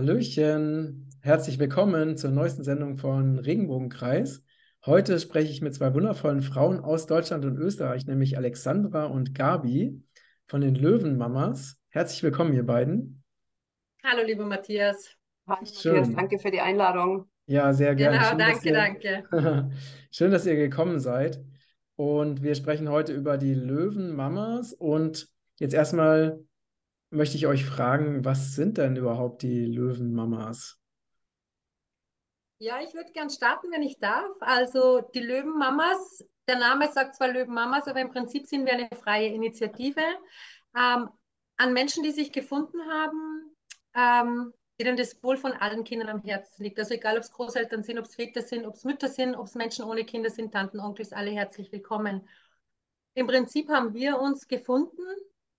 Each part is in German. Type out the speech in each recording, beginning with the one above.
Hallöchen, herzlich willkommen zur neuesten Sendung von Regenbogenkreis. Heute spreche ich mit zwei wundervollen Frauen aus Deutschland und Österreich, nämlich Alexandra und Gabi von den Löwenmamas. Herzlich willkommen, ihr beiden. Hallo, lieber Matthias. Hallo, Schön. Matthias, danke für die Einladung. Ja, sehr gerne. Genau, Schön, danke, ihr, danke. Schön, dass ihr gekommen seid. Und wir sprechen heute über die Löwenmamas. Und jetzt erstmal möchte ich euch fragen, was sind denn überhaupt die Löwenmamas? Ja, ich würde gern starten, wenn ich darf. Also die Löwenmamas, der Name sagt zwar Löwenmamas, aber im Prinzip sind wir eine freie Initiative ähm, an Menschen, die sich gefunden haben, ähm, denen das Wohl von allen Kindern am Herzen liegt. Also egal, ob es Großeltern sind, ob es Väter sind, ob es Mütter sind, ob es Menschen ohne Kinder sind, Tanten, Onkels, alle herzlich willkommen. Im Prinzip haben wir uns gefunden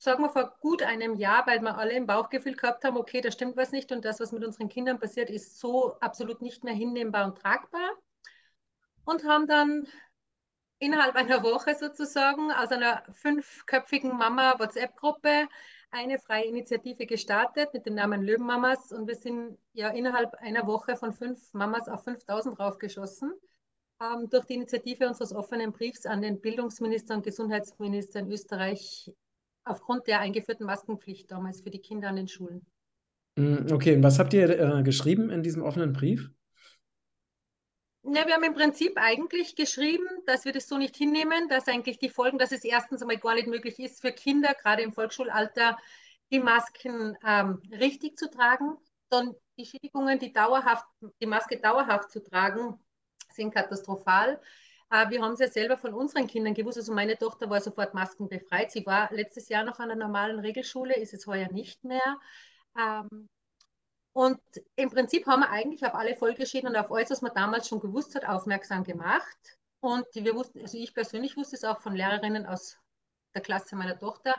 sagen wir, vor gut einem Jahr, weil wir alle im Bauchgefühl gehabt haben, okay, da stimmt was nicht und das, was mit unseren Kindern passiert, ist so absolut nicht mehr hinnehmbar und tragbar. Und haben dann innerhalb einer Woche sozusagen aus einer fünfköpfigen Mama-WhatsApp-Gruppe eine freie Initiative gestartet mit dem Namen Löwenmamas und wir sind ja innerhalb einer Woche von fünf Mamas auf 5000 raufgeschossen ähm, durch die Initiative unseres offenen Briefs an den Bildungsminister und Gesundheitsminister in Österreich aufgrund der eingeführten Maskenpflicht damals für die Kinder an den Schulen. Mm, okay, und was habt ihr äh, geschrieben in diesem offenen Brief? Ja, wir haben im Prinzip eigentlich geschrieben, dass wir das so nicht hinnehmen, dass eigentlich die Folgen, dass es erstens einmal gar nicht möglich ist für Kinder, gerade im Volksschulalter, die Masken ähm, richtig zu tragen. Dann die Schädigungen, die dauerhaft, die Maske dauerhaft zu tragen, sind katastrophal. Äh, wir haben es ja selber von unseren Kindern gewusst. Also meine Tochter war sofort maskenbefreit. Sie war letztes Jahr noch an der normalen Regelschule, ist es heuer nicht mehr. Ähm, und im Prinzip haben wir eigentlich auf alle Folgeschäden und auf alles, was man damals schon gewusst hat, aufmerksam gemacht. Und wir wussten, also ich persönlich wusste es auch von Lehrerinnen aus der Klasse meiner Tochter,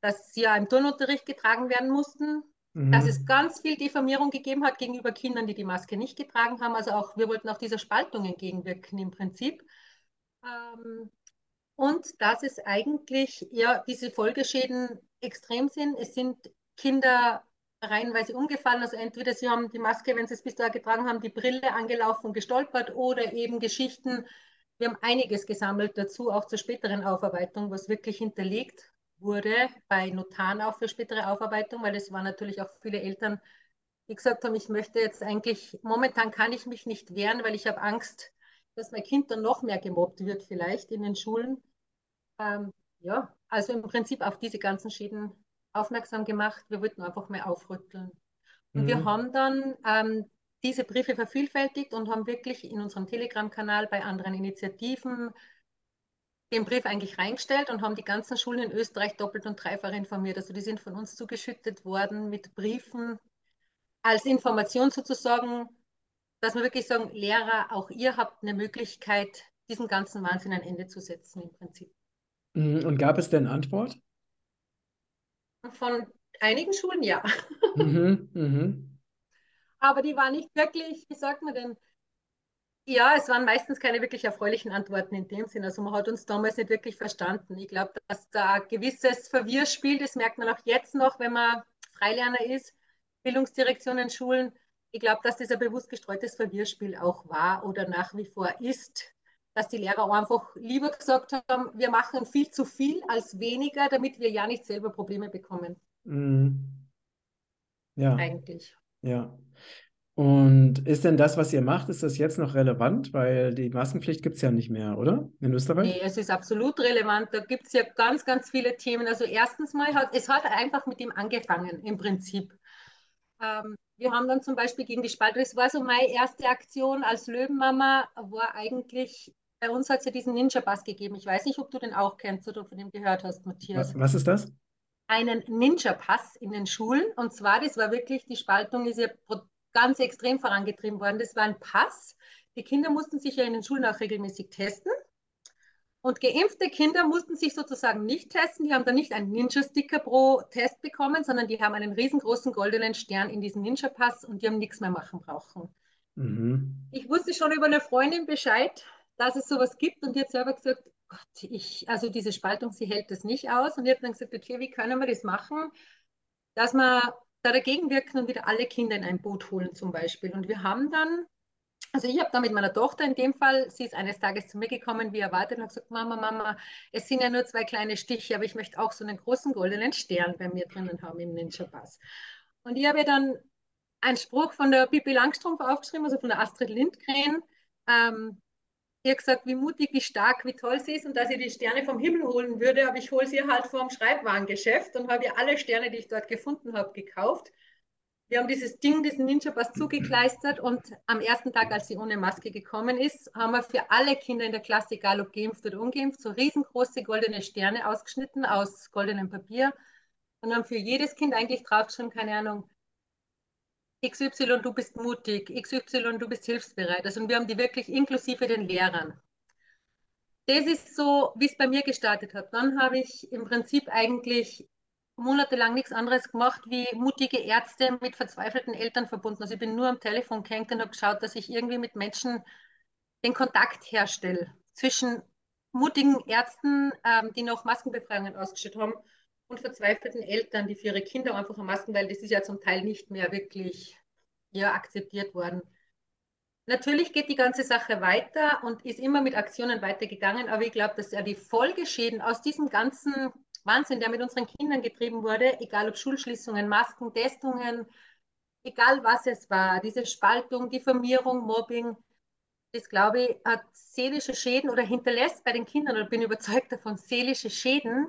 dass sie ja im Turnunterricht getragen werden mussten, mhm. dass es ganz viel Diffamierung gegeben hat gegenüber Kindern, die die Maske nicht getragen haben. Also auch wir wollten auch dieser Spaltung entgegenwirken im Prinzip. Ähm, und dass es eigentlich ja diese Folgeschäden extrem sind. Es sind Kinder reihenweise umgefallen. Also entweder sie haben die Maske, wenn sie es bis da getragen haben, die Brille angelaufen und gestolpert oder eben Geschichten. Wir haben einiges gesammelt dazu, auch zur späteren Aufarbeitung, was wirklich hinterlegt wurde bei Notaren auch für spätere Aufarbeitung, weil es waren natürlich auch viele Eltern, die gesagt haben, ich möchte jetzt eigentlich, momentan kann ich mich nicht wehren, weil ich habe Angst, dass mein Kind dann noch mehr gemobbt wird vielleicht in den Schulen. Ähm, ja, also im Prinzip auf diese ganzen Schäden aufmerksam gemacht. Wir wollten einfach mehr aufrütteln. Und mhm. wir haben dann ähm, diese Briefe vervielfältigt und haben wirklich in unserem Telegram-Kanal bei anderen Initiativen den Brief eigentlich reingestellt und haben die ganzen Schulen in Österreich doppelt und dreifach informiert. Also die sind von uns zugeschüttet worden mit Briefen als Information sozusagen, dass wir wirklich sagen, Lehrer, auch ihr habt eine Möglichkeit, diesem ganzen Wahnsinn ein Ende zu setzen im Prinzip. Mhm, und gab es denn Antwort? Von einigen Schulen ja. Mhm, mh. Aber die war nicht wirklich, wie sagt man denn, ja, es waren meistens keine wirklich erfreulichen Antworten in dem Sinn. Also man hat uns damals nicht wirklich verstanden. Ich glaube, dass da ein gewisses Verwirr spielt, das merkt man auch jetzt noch, wenn man Freilerner ist, Bildungsdirektionen, Schulen. Ich glaube, dass das ein bewusst gestreutes Verwirrspiel auch war oder nach wie vor ist, dass die Lehrer einfach lieber gesagt haben, wir machen viel zu viel als weniger, damit wir ja nicht selber Probleme bekommen. Mhm. Ja. Eigentlich. Ja. Und ist denn das, was ihr macht, ist das jetzt noch relevant? Weil die Maskenpflicht gibt es ja nicht mehr, oder? In Österreich? Nee, es ist absolut relevant. Da gibt es ja ganz, ganz viele Themen. Also erstens mal hat es hat einfach mit dem angefangen im Prinzip. Ähm, wir haben dann zum Beispiel gegen die Spaltung, das war so meine erste Aktion als Löwenmama, war eigentlich, bei uns hat es ja diesen Ninja-Pass gegeben. Ich weiß nicht, ob du den auch kennst oder von dem gehört hast, Matthias. Was ist das? Einen Ninja-Pass in den Schulen. Und zwar, das war wirklich, die Spaltung ist ja ganz extrem vorangetrieben worden. Das war ein Pass. Die Kinder mussten sich ja in den Schulen auch regelmäßig testen. Und geimpfte Kinder mussten sich sozusagen nicht testen. Die haben dann nicht einen Ninja-Sticker pro Test bekommen, sondern die haben einen riesengroßen goldenen Stern in diesem Ninja-Pass und die haben nichts mehr machen brauchen. Mhm. Ich wusste schon über eine Freundin Bescheid, dass es sowas gibt und die hat selber gesagt, Gott, ich, also diese Spaltung, sie hält das nicht aus. Und ich habe dann gesagt, okay, wie können wir das machen, dass wir da dagegen wirken und wieder alle Kinder in ein Boot holen zum Beispiel. Und wir haben dann, also ich habe da mit meiner Tochter in dem Fall, sie ist eines Tages zu mir gekommen, wie erwartet, und hat gesagt, Mama, Mama, es sind ja nur zwei kleine Stiche, aber ich möchte auch so einen großen goldenen Stern bei mir drinnen haben im Ninja Pass. Und ich habe dann einen Spruch von der Pippi Langstrumpf aufgeschrieben, also von der Astrid Lindgren. Ähm, ihr gesagt, wie mutig, wie stark, wie toll sie ist und dass ich die Sterne vom Himmel holen würde, aber ich hole sie halt vom Schreibwarengeschäft und habe ihr alle Sterne, die ich dort gefunden habe, gekauft. Wir haben dieses Ding, diesen Ninja-Pass zugekleistert und am ersten Tag, als sie ohne Maske gekommen ist, haben wir für alle Kinder in der Klasse, egal ob geimpft oder ungeimpft, so riesengroße goldene Sterne ausgeschnitten aus goldenem Papier und haben für jedes Kind eigentlich draufgeschrieben, keine Ahnung, XY, du bist mutig, XY, du bist hilfsbereit. Also wir haben die wirklich inklusive den Lehrern. Das ist so, wie es bei mir gestartet hat. Dann habe ich im Prinzip eigentlich monatelang nichts anderes gemacht, wie mutige Ärzte mit verzweifelten Eltern verbunden. Also ich bin nur am Telefon gehängt und habe geschaut, dass ich irgendwie mit Menschen den Kontakt herstelle zwischen mutigen Ärzten, ähm, die noch Maskenbefreiungen ausgestellt haben, und verzweifelten Eltern, die für ihre Kinder einfach am Masken, weil das ist ja zum Teil nicht mehr wirklich ja, akzeptiert worden. Natürlich geht die ganze Sache weiter und ist immer mit Aktionen weitergegangen, aber ich glaube, dass ja die Folgeschäden aus diesem ganzen Wahnsinn, der mit unseren Kindern getrieben wurde, egal ob Schulschließungen, Masken, Testungen, egal was es war, diese Spaltung, Diffamierung, Mobbing, das glaube ich, hat seelische Schäden oder hinterlässt bei den Kindern, oder bin überzeugt davon, seelische Schäden,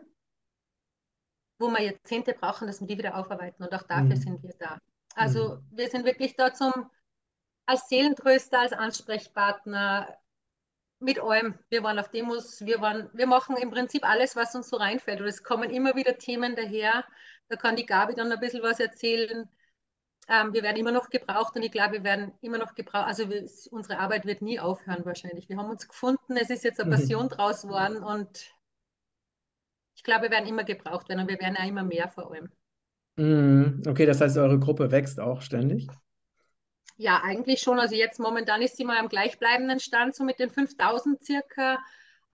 wo wir Jahrzehnte brauchen, dass wir die wieder aufarbeiten. Und auch dafür mhm. sind wir da. Also mhm. wir sind wirklich da zum, als Seelentröster, als Ansprechpartner, mit allem. Wir waren auf Demos, wir, waren, wir machen im Prinzip alles, was uns so reinfällt. Und es kommen immer wieder Themen daher. Da kann die Gabi dann ein bisschen was erzählen. Ähm, wir werden immer noch gebraucht und ich glaube, wir werden immer noch gebraucht. Also wir, unsere Arbeit wird nie aufhören wahrscheinlich. Wir haben uns gefunden, es ist jetzt eine Passion draus geworden und ich glaube, wir werden immer gebraucht werden und wir werden auch immer mehr vor allem. Mhm. Okay, das heißt, eure Gruppe wächst auch ständig? Ja, eigentlich schon. Also jetzt momentan ist sie mal am gleichbleibenden Stand, so mit den 5000 circa,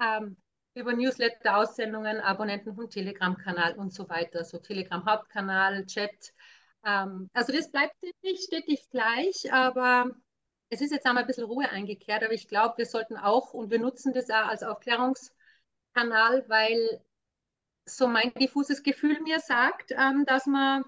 ähm, über Newsletter, Aussendungen, Abonnenten vom Telegram-Kanal und so weiter. So Telegram-Hauptkanal, Chat. Ähm, also das bleibt nicht stetig gleich, aber es ist jetzt einmal ein bisschen Ruhe eingekehrt. Aber ich glaube, wir sollten auch, und wir nutzen das auch als Aufklärungskanal, weil so mein diffuses Gefühl mir sagt, ähm, dass man,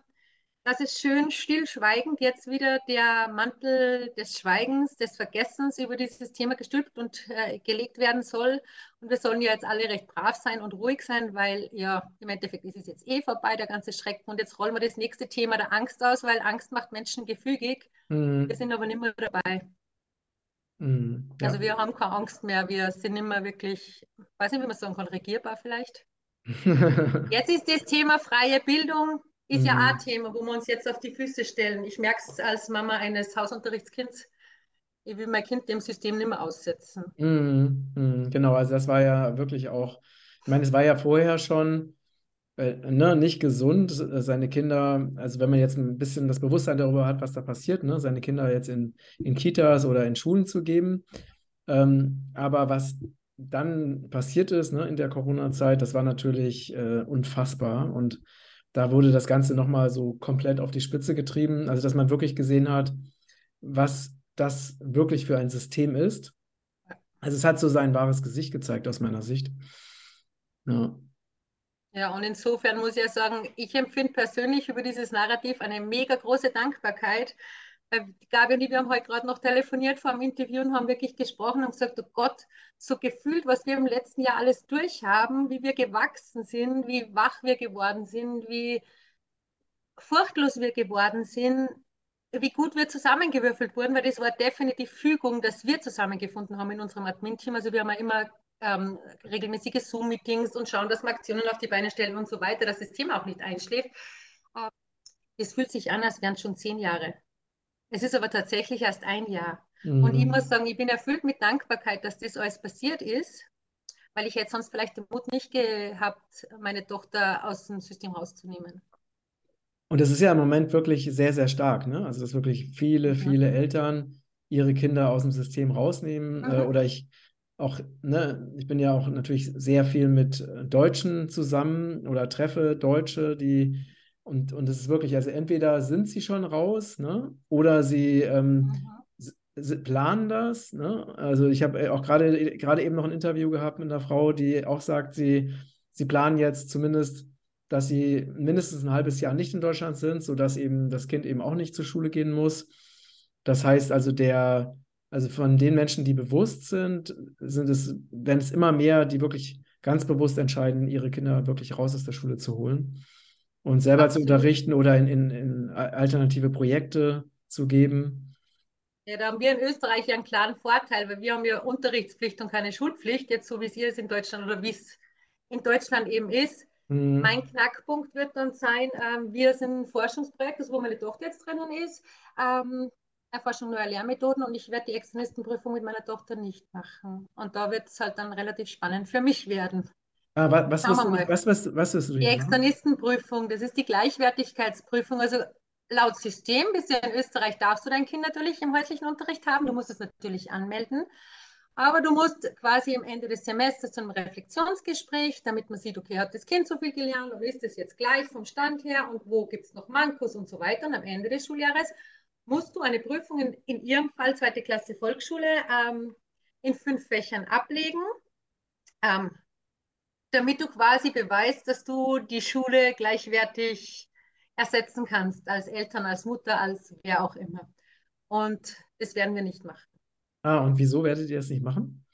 dass es schön stillschweigend jetzt wieder der Mantel des Schweigens, des Vergessens über dieses Thema gestülpt und äh, gelegt werden soll. Und wir sollen ja jetzt alle recht brav sein und ruhig sein, weil ja im Endeffekt ist es jetzt eh vorbei, der ganze Schrecken. Und jetzt rollen wir das nächste Thema der Angst aus, weil Angst macht Menschen gefügig. Mhm. Wir sind aber nicht mehr dabei. Mhm, ja. Also wir haben keine Angst mehr, wir sind immer wirklich, weiß nicht, wie man sagen kann, regierbar vielleicht. Jetzt ist das Thema freie Bildung, ist mhm. ja auch ein Thema, wo wir uns jetzt auf die Füße stellen. Ich merke es als Mama eines Hausunterrichtskinds. Ich will mein Kind dem System nicht mehr aussetzen. Mhm. Mhm. Genau, also das war ja wirklich auch, ich meine, es war ja vorher schon äh, ne, nicht gesund, äh, seine Kinder, also wenn man jetzt ein bisschen das Bewusstsein darüber hat, was da passiert, ne, seine Kinder jetzt in, in Kitas oder in Schulen zu geben. Ähm, aber was dann passiert ist ne, in der Corona-Zeit, das war natürlich äh, unfassbar. Und da wurde das Ganze nochmal so komplett auf die Spitze getrieben. Also, dass man wirklich gesehen hat, was das wirklich für ein System ist. Also, es hat so sein wahres Gesicht gezeigt aus meiner Sicht. Ja. Ja, und insofern muss ich ja sagen, ich empfinde persönlich über dieses Narrativ eine mega große Dankbarkeit, Gabi und ich, wir haben heute gerade noch telefoniert vor dem Interview und haben wirklich gesprochen und gesagt, oh Gott, so gefühlt, was wir im letzten Jahr alles durchhaben, wie wir gewachsen sind, wie wach wir geworden sind, wie furchtlos wir geworden sind, wie gut wir zusammengewürfelt wurden, weil das war definitiv Fügung, dass wir zusammengefunden haben in unserem Admin-Team. Also wir haben ja immer ähm, regelmäßige Zoom-Meetings und schauen, dass wir Aktionen auf die Beine stellen und so weiter, dass das Thema auch nicht einschläft. Äh, es fühlt sich an, als wären es schon zehn Jahre. Es ist aber tatsächlich erst ein Jahr. Mhm. Und ich mhm. muss sagen, ich bin erfüllt mit Dankbarkeit, dass das alles passiert ist, weil ich hätte sonst vielleicht den Mut nicht gehabt, meine Tochter aus dem System rauszunehmen. Und das ist ja im Moment wirklich sehr, sehr stark. Ne? Also, dass wirklich viele, viele Eltern ihre Kinder aus dem System rausnehmen. Äh, mhm. Äh, oder ich auch, ne, ich bin ja auch natürlich sehr viel mit Deutschen zusammen oder treffe Deutsche, die und, und es ist wirklich, also entweder sind sie schon raus, ne? Oder sie ähm, mhm. planen das. Ne? Also ich habe äh, auch gerade gerade eben noch ein Interview gehabt mit einer Frau, die auch sagt, sie, sie planen jetzt zumindest, dass sie mindestens ein halbes Jahr nicht in Deutschland sind, sodass eben das Kind eben auch nicht zur Schule gehen muss. Das heißt also, der, also von den Menschen, die bewusst sind, sind es, wenn es immer mehr, die wirklich ganz bewusst entscheiden, ihre Kinder wirklich raus aus der Schule zu holen und selber Absolut. zu unterrichten oder in, in, in alternative Projekte zu geben. Ja, da haben wir in Österreich ja einen klaren Vorteil, weil wir haben ja Unterrichtspflicht und keine Schulpflicht, jetzt so wie es hier ist in Deutschland oder wie es in Deutschland eben ist. Mhm. Mein Knackpunkt wird dann sein, ähm, wir sind ein Forschungsprojekt, das wo meine Tochter jetzt drinnen ist, ähm, Erforschung neuer Lehrmethoden und ich werde die Externistenprüfung mit meiner Tochter nicht machen. Und da wird es halt dann relativ spannend für mich werden. Ah, was, was, was, was, was du Die Externistenprüfung, das ist die Gleichwertigkeitsprüfung. Also laut System, bist du in Österreich, darfst du dein Kind natürlich im häuslichen Unterricht haben. Du musst es natürlich anmelden. Aber du musst quasi am Ende des Semesters zu einem Reflexionsgespräch, damit man sieht, okay, hat das Kind so viel gelernt oder ist das jetzt gleich vom Stand her und wo gibt es noch Mankos und so weiter. Und am Ende des Schuljahres musst du eine Prüfung in, in Ihrem Fall, zweite Klasse Volksschule, ähm, in fünf Fächern ablegen. Ähm, damit du quasi beweist, dass du die Schule gleichwertig ersetzen kannst, als Eltern, als Mutter, als wer auch immer. Und das werden wir nicht machen. Ah, und wieso werdet ihr das nicht machen?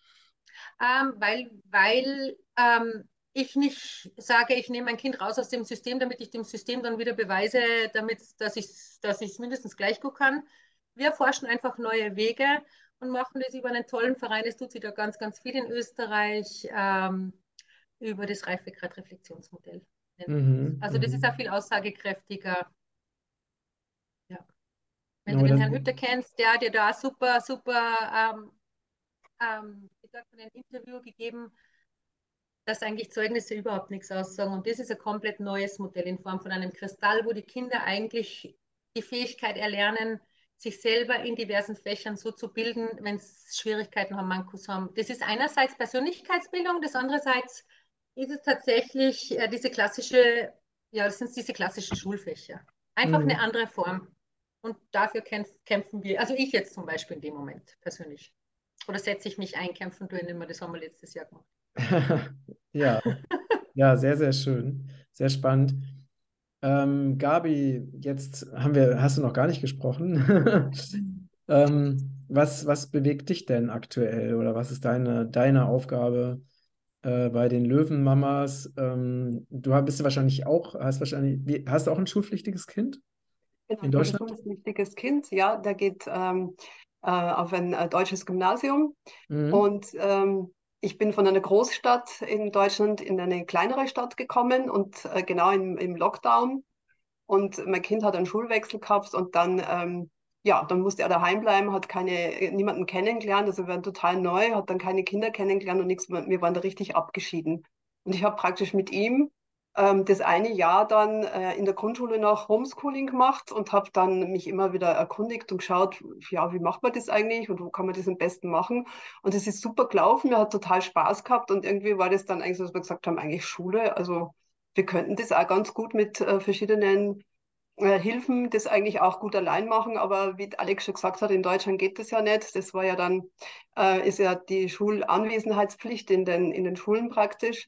Ähm, weil weil ähm, ich nicht sage, ich nehme mein Kind raus aus dem System, damit ich dem System dann wieder beweise, damit, dass ich es dass mindestens gleich gut kann. Wir forschen einfach neue Wege und machen das über einen tollen Verein. Es tut sich da ganz, ganz viel in Österreich. Ähm, über das Reifegrad-Reflexionsmodell. Mhm, also das ist mhm. auch viel aussagekräftiger. Ja. Wenn ja, du den Herrn Hütter kennst, der hat dir da super, super, ähm, ähm, ein Interview gegeben, dass eigentlich Zeugnisse überhaupt nichts aussagen. Und das ist ein komplett neues Modell in Form von einem Kristall, wo die Kinder eigentlich die Fähigkeit erlernen, sich selber in diversen Fächern so zu bilden, wenn sie Schwierigkeiten haben, Mankos haben. Das ist einerseits Persönlichkeitsbildung, das andererseits ist es tatsächlich äh, diese klassische, ja, das sind diese klassischen Schulfächer. Einfach mhm. eine andere Form. Und dafür kämpf, kämpfen wir, also ich jetzt zum Beispiel in dem Moment persönlich. Oder setze ich mich ein, kämpfen tue nicht mehr, das haben wir letztes Jahr gemacht. ja. ja, sehr, sehr schön. Sehr spannend. Ähm, Gabi, jetzt haben wir, hast du noch gar nicht gesprochen. ähm, was, was bewegt dich denn aktuell oder was ist deine, deine Aufgabe äh, bei den Löwenmamas. Ähm, du bist wahrscheinlich auch, hast wahrscheinlich, wie, hast du auch ein schulpflichtiges Kind? Genau, in Deutschland? Ein schulpflichtiges Kind, ja, der geht ähm, äh, auf ein äh, deutsches Gymnasium. Mhm. Und ähm, ich bin von einer Großstadt in Deutschland in eine kleinere Stadt gekommen und äh, genau im, im Lockdown. Und mein Kind hat einen Schulwechsel gehabt und dann ähm, ja, dann musste er daheim bleiben, hat keine, niemanden kennengelernt, also wir waren total neu, hat dann keine Kinder kennengelernt und nichts, wir waren da richtig abgeschieden. Und ich habe praktisch mit ihm ähm, das eine Jahr dann äh, in der Grundschule noch Homeschooling gemacht und habe dann mich immer wieder erkundigt und geschaut, ja, wie macht man das eigentlich und wo kann man das am besten machen. Und es ist super gelaufen, mir hat total Spaß gehabt und irgendwie war das dann eigentlich so, dass wir gesagt haben, eigentlich Schule, also wir könnten das auch ganz gut mit äh, verschiedenen äh, Hilfen das eigentlich auch gut allein machen, aber wie Alex schon gesagt hat, in Deutschland geht das ja nicht. Das war ja dann, äh, ist ja die Schulanwesenheitspflicht in den, in den Schulen praktisch.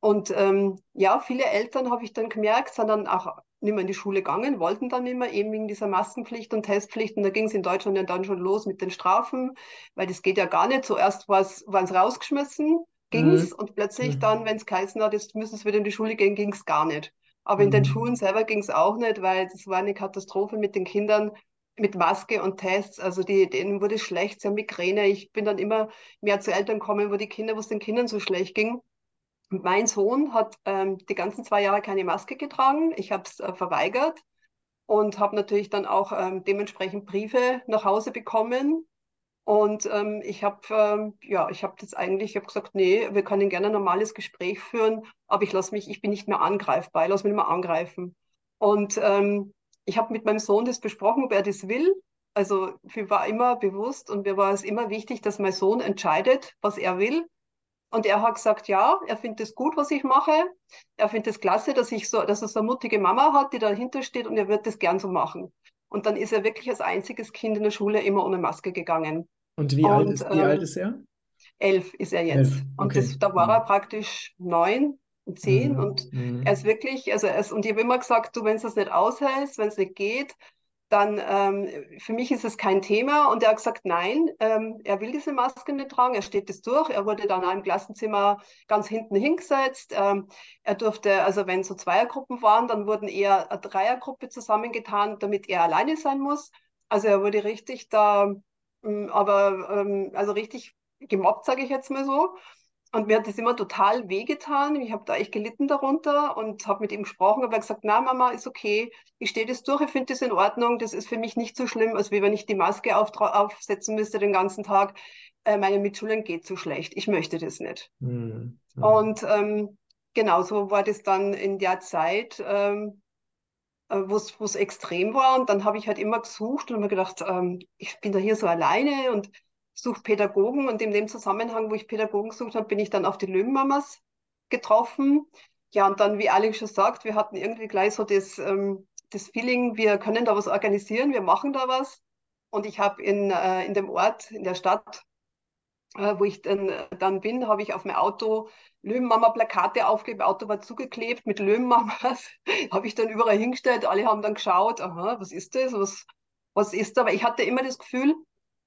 Und ähm, ja, viele Eltern, habe ich dann gemerkt, sind dann auch nicht mehr in die Schule gegangen, wollten dann nicht mehr, eben wegen dieser Maskenpflicht und Testpflicht. Und da ging es in Deutschland ja dann schon los mit den Strafen, weil das geht ja gar nicht. Zuerst waren es rausgeschmissen, ging es, mhm. und plötzlich mhm. dann, wenn es geheißen hat, jetzt müssen sie wieder in die Schule gehen, ging es gar nicht. Aber in den mhm. Schulen selber ging es auch nicht, weil es war eine Katastrophe mit den Kindern mit Maske und Tests. Also die, denen wurde schlecht, sie haben Migräne. Ich bin dann immer mehr zu Eltern gekommen, wo die Kinder, wo es den Kindern so schlecht ging. Und mein Sohn hat ähm, die ganzen zwei Jahre keine Maske getragen. Ich habe es äh, verweigert und habe natürlich dann auch ähm, dementsprechend Briefe nach Hause bekommen, und ähm, ich habe ähm, ja, ich habe das eigentlich, ich habe gesagt, nee, wir können gerne ein normales Gespräch führen, aber ich lasse mich, ich bin nicht mehr angreifbar, ich lasse mich nicht mehr angreifen. Und ähm, ich habe mit meinem Sohn das besprochen, ob er das will. Also mir war immer bewusst und mir war es immer wichtig, dass mein Sohn entscheidet, was er will. Und er hat gesagt, ja, er findet es gut, was ich mache. Er findet es klasse, dass ich so, dass er so eine mutige Mama hat, die dahinter steht und er wird das gern so machen. Und dann ist er wirklich als einziges Kind in der Schule immer ohne Maske gegangen. Und wie, und, alt, ist, wie ähm, alt ist er? Elf ist er jetzt. Elf. Und okay. das, da war er praktisch neun und zehn. Mhm. Und mhm. er ist wirklich, also er ist, und ich habe immer gesagt, du, wenn es das nicht aushältst, wenn es nicht geht, dann ähm, für mich ist es kein Thema. Und er hat gesagt, nein, ähm, er will diese Maske nicht tragen, er steht das durch. Er wurde dann auch im Klassenzimmer ganz hinten hingesetzt. Ähm, er durfte, also wenn so Zweiergruppen waren, dann wurden eher eine Dreiergruppe zusammengetan, damit er alleine sein muss. Also er wurde richtig da, aber ähm, also richtig gemobbt, sage ich jetzt mal so. Und mir hat das immer total wehgetan. Ich habe da echt gelitten darunter und habe mit ihm gesprochen, aber gesagt, na Mama, ist okay, ich stehe das durch, ich finde das in Ordnung, das ist für mich nicht so schlimm, als wie wenn ich die Maske auf, aufsetzen müsste den ganzen Tag. Äh, meine Mitschülern geht so schlecht, ich möchte das nicht. Mhm. Und ähm, genau so war das dann in der Zeit, ähm, äh, wo es extrem war. Und dann habe ich halt immer gesucht und mir gedacht, ähm, ich bin da hier so alleine und suche Pädagogen und in dem Zusammenhang, wo ich Pädagogen gesucht habe, bin ich dann auf die Löwenmamas getroffen. Ja, und dann, wie Alex schon sagt, wir hatten irgendwie gleich so das, ähm, das Feeling, wir können da was organisieren, wir machen da was. Und ich habe in, äh, in dem Ort, in der Stadt, äh, wo ich dann, dann bin, habe ich auf mein Auto Löwenmama-Plakate aufgeklebt, Auto war zugeklebt mit Löwenmamas, habe ich dann überall hingestellt, alle haben dann geschaut, aha, was ist das, was, was ist da? Aber ich hatte immer das Gefühl,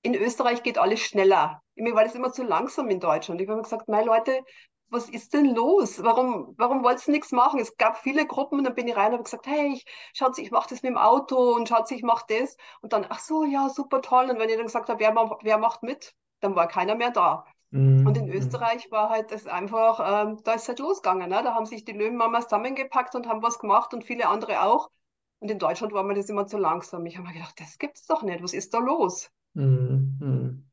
in Österreich geht alles schneller. Mir war das immer zu langsam in Deutschland. Ich habe gesagt, meine Leute, was ist denn los? Warum, warum wollt ihr nichts machen? Es gab viele Gruppen und dann bin ich rein und habe gesagt, hey, ich, schaut, ich mache das mit dem Auto und schaut, ich mache das. Und dann, ach so, ja, super toll. Und wenn ich dann gesagt habe, wer, wer macht mit, dann war keiner mehr da. Mhm. Und in Österreich war halt das einfach, ähm, da ist halt losgegangen. Ne? Da haben sich die Löwenmamas zusammengepackt und haben was gemacht und viele andere auch. Und in Deutschland war mir das immer zu langsam. Ich habe mir gedacht, das gibt's doch nicht. Was ist da los? Mhm. mhm.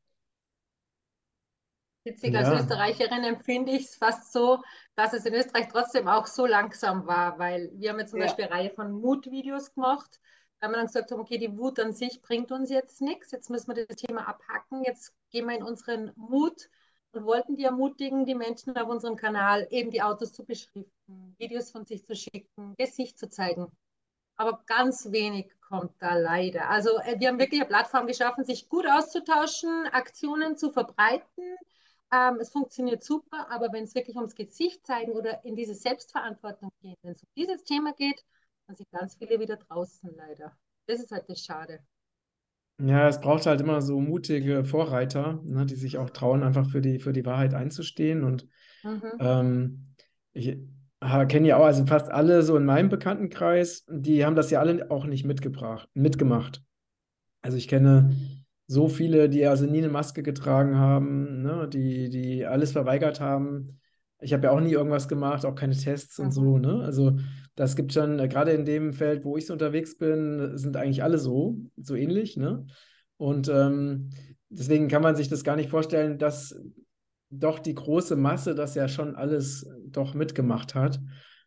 Witzig, als ja. Österreicherin empfinde ich es fast so, dass es in Österreich trotzdem auch so langsam war, weil wir haben jetzt zum ja. Beispiel eine Reihe von Mutvideos gemacht, weil wir dann gesagt haben, okay, die Wut an sich bringt uns jetzt nichts, jetzt müssen wir das Thema abhacken, jetzt gehen wir in unseren Mut und wollten die ermutigen, die Menschen auf unserem Kanal eben die Autos zu beschriften, Videos von sich zu schicken, Gesicht zu zeigen. Aber ganz wenig kommt da leider. Also äh, wir haben wirklich eine Plattform geschaffen, sich gut auszutauschen, Aktionen zu verbreiten. Ähm, es funktioniert super, aber wenn es wirklich ums Gesicht zeigen oder in diese Selbstverantwortung geht, wenn es um dieses Thema geht, dann sind ganz viele wieder draußen leider. Das ist halt das Schade. Ja, es braucht halt immer so mutige Vorreiter, ne, die sich auch trauen, einfach für die, für die Wahrheit einzustehen. Und mhm. ähm, ich, kenne ja auch, also fast alle so in meinem Bekanntenkreis, die haben das ja alle auch nicht mitgebracht, mitgemacht. Also ich kenne so viele, die also nie eine Maske getragen haben, ne, die, die alles verweigert haben. Ich habe ja auch nie irgendwas gemacht, auch keine Tests und mhm. so, ne? Also das gibt schon, äh, gerade in dem Feld, wo ich so unterwegs bin, sind eigentlich alle so, so ähnlich, ne? Und ähm, deswegen kann man sich das gar nicht vorstellen, dass doch die große Masse das ja schon alles doch mitgemacht hat.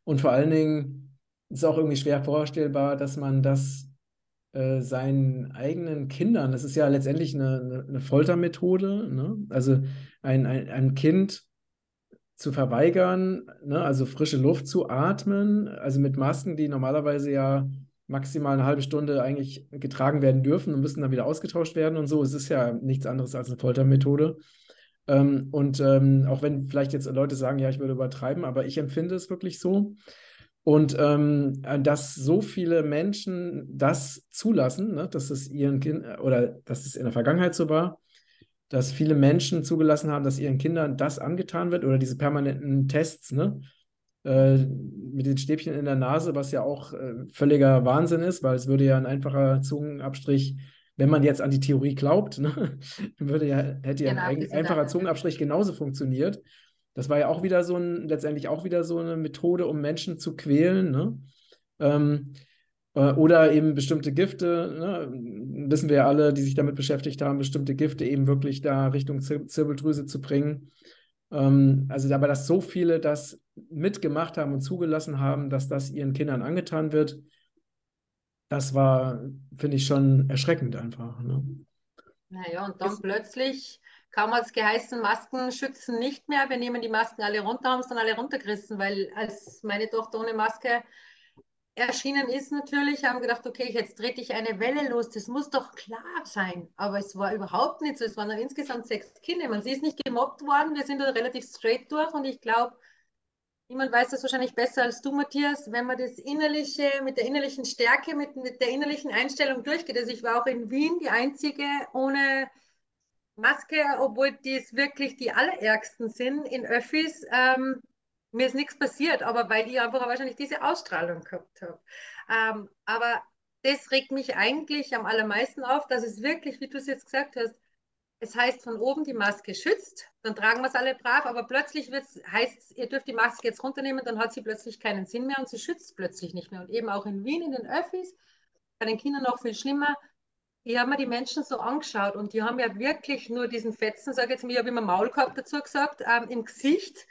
Und vor allen Dingen ist es auch irgendwie schwer vorstellbar, dass man das äh, seinen eigenen Kindern, das ist ja letztendlich eine, eine Foltermethode, ne? also ein, ein, ein Kind zu verweigern, ne? also frische Luft zu atmen, also mit Masken, die normalerweise ja maximal eine halbe Stunde eigentlich getragen werden dürfen und müssen dann wieder ausgetauscht werden und so. Es ist ja nichts anderes als eine Foltermethode. Ähm, und ähm, auch wenn vielleicht jetzt Leute sagen, ja, ich würde übertreiben, aber ich empfinde es wirklich so. Und ähm, dass so viele Menschen das zulassen, ne, dass es ihren Kindern oder dass es in der Vergangenheit so war, dass viele Menschen zugelassen haben, dass ihren Kindern das angetan wird oder diese permanenten Tests, ne, äh, mit den Stäbchen in der Nase, was ja auch äh, völliger Wahnsinn ist, weil es würde ja ein einfacher Zungenabstrich wenn man jetzt an die Theorie glaubt, ne, würde ja, hätte ja genau, ein einfacher Zungenabstrich genauso funktioniert. Das war ja auch wieder so ein, letztendlich auch wieder so eine Methode, um Menschen zu quälen. Ne? Ähm, äh, oder eben bestimmte Gifte, ne? wissen wir ja alle, die sich damit beschäftigt haben, bestimmte Gifte eben wirklich da Richtung Zir Zirbeldrüse zu bringen. Ähm, also aber, dass so viele das mitgemacht haben und zugelassen haben, dass das ihren Kindern angetan wird, das war, finde ich, schon erschreckend einfach. Ne? Naja, und dann plötzlich kaum hat es geheißen, Masken schützen nicht mehr, wir nehmen die Masken alle runter, haben es dann alle runtergerissen, weil als meine Tochter ohne Maske erschienen ist natürlich, haben gedacht, okay, jetzt trete ich eine Welle los, das muss doch klar sein. Aber es war überhaupt nicht so. Es waren insgesamt sechs Kinder. Man, sie ist nicht gemobbt worden, wir sind da relativ straight durch und ich glaube, niemand weiß das wahrscheinlich besser als du, Matthias, wenn man das innerliche, mit der innerlichen Stärke, mit, mit der innerlichen Einstellung durchgeht. Also ich war auch in Wien die einzige ohne Maske, obwohl dies wirklich die allerärgsten sind in Öffis. Ähm, mir ist nichts passiert, aber weil ich einfach wahrscheinlich diese Ausstrahlung gehabt habe. Ähm, aber das regt mich eigentlich am allermeisten auf, dass es wirklich, wie du es jetzt gesagt hast, es heißt von oben, die Maske schützt, dann tragen wir es alle brav, aber plötzlich heißt es, ihr dürft die Maske jetzt runternehmen, dann hat sie plötzlich keinen Sinn mehr und sie schützt plötzlich nicht mehr. Und eben auch in Wien, in den Öffis, bei den Kindern noch viel schlimmer, ich habe mir die Menschen so angeschaut und die haben ja wirklich nur diesen Fetzen, sage ich jetzt mal, ich habe immer Maulkorb dazu gesagt, ähm, im Gesicht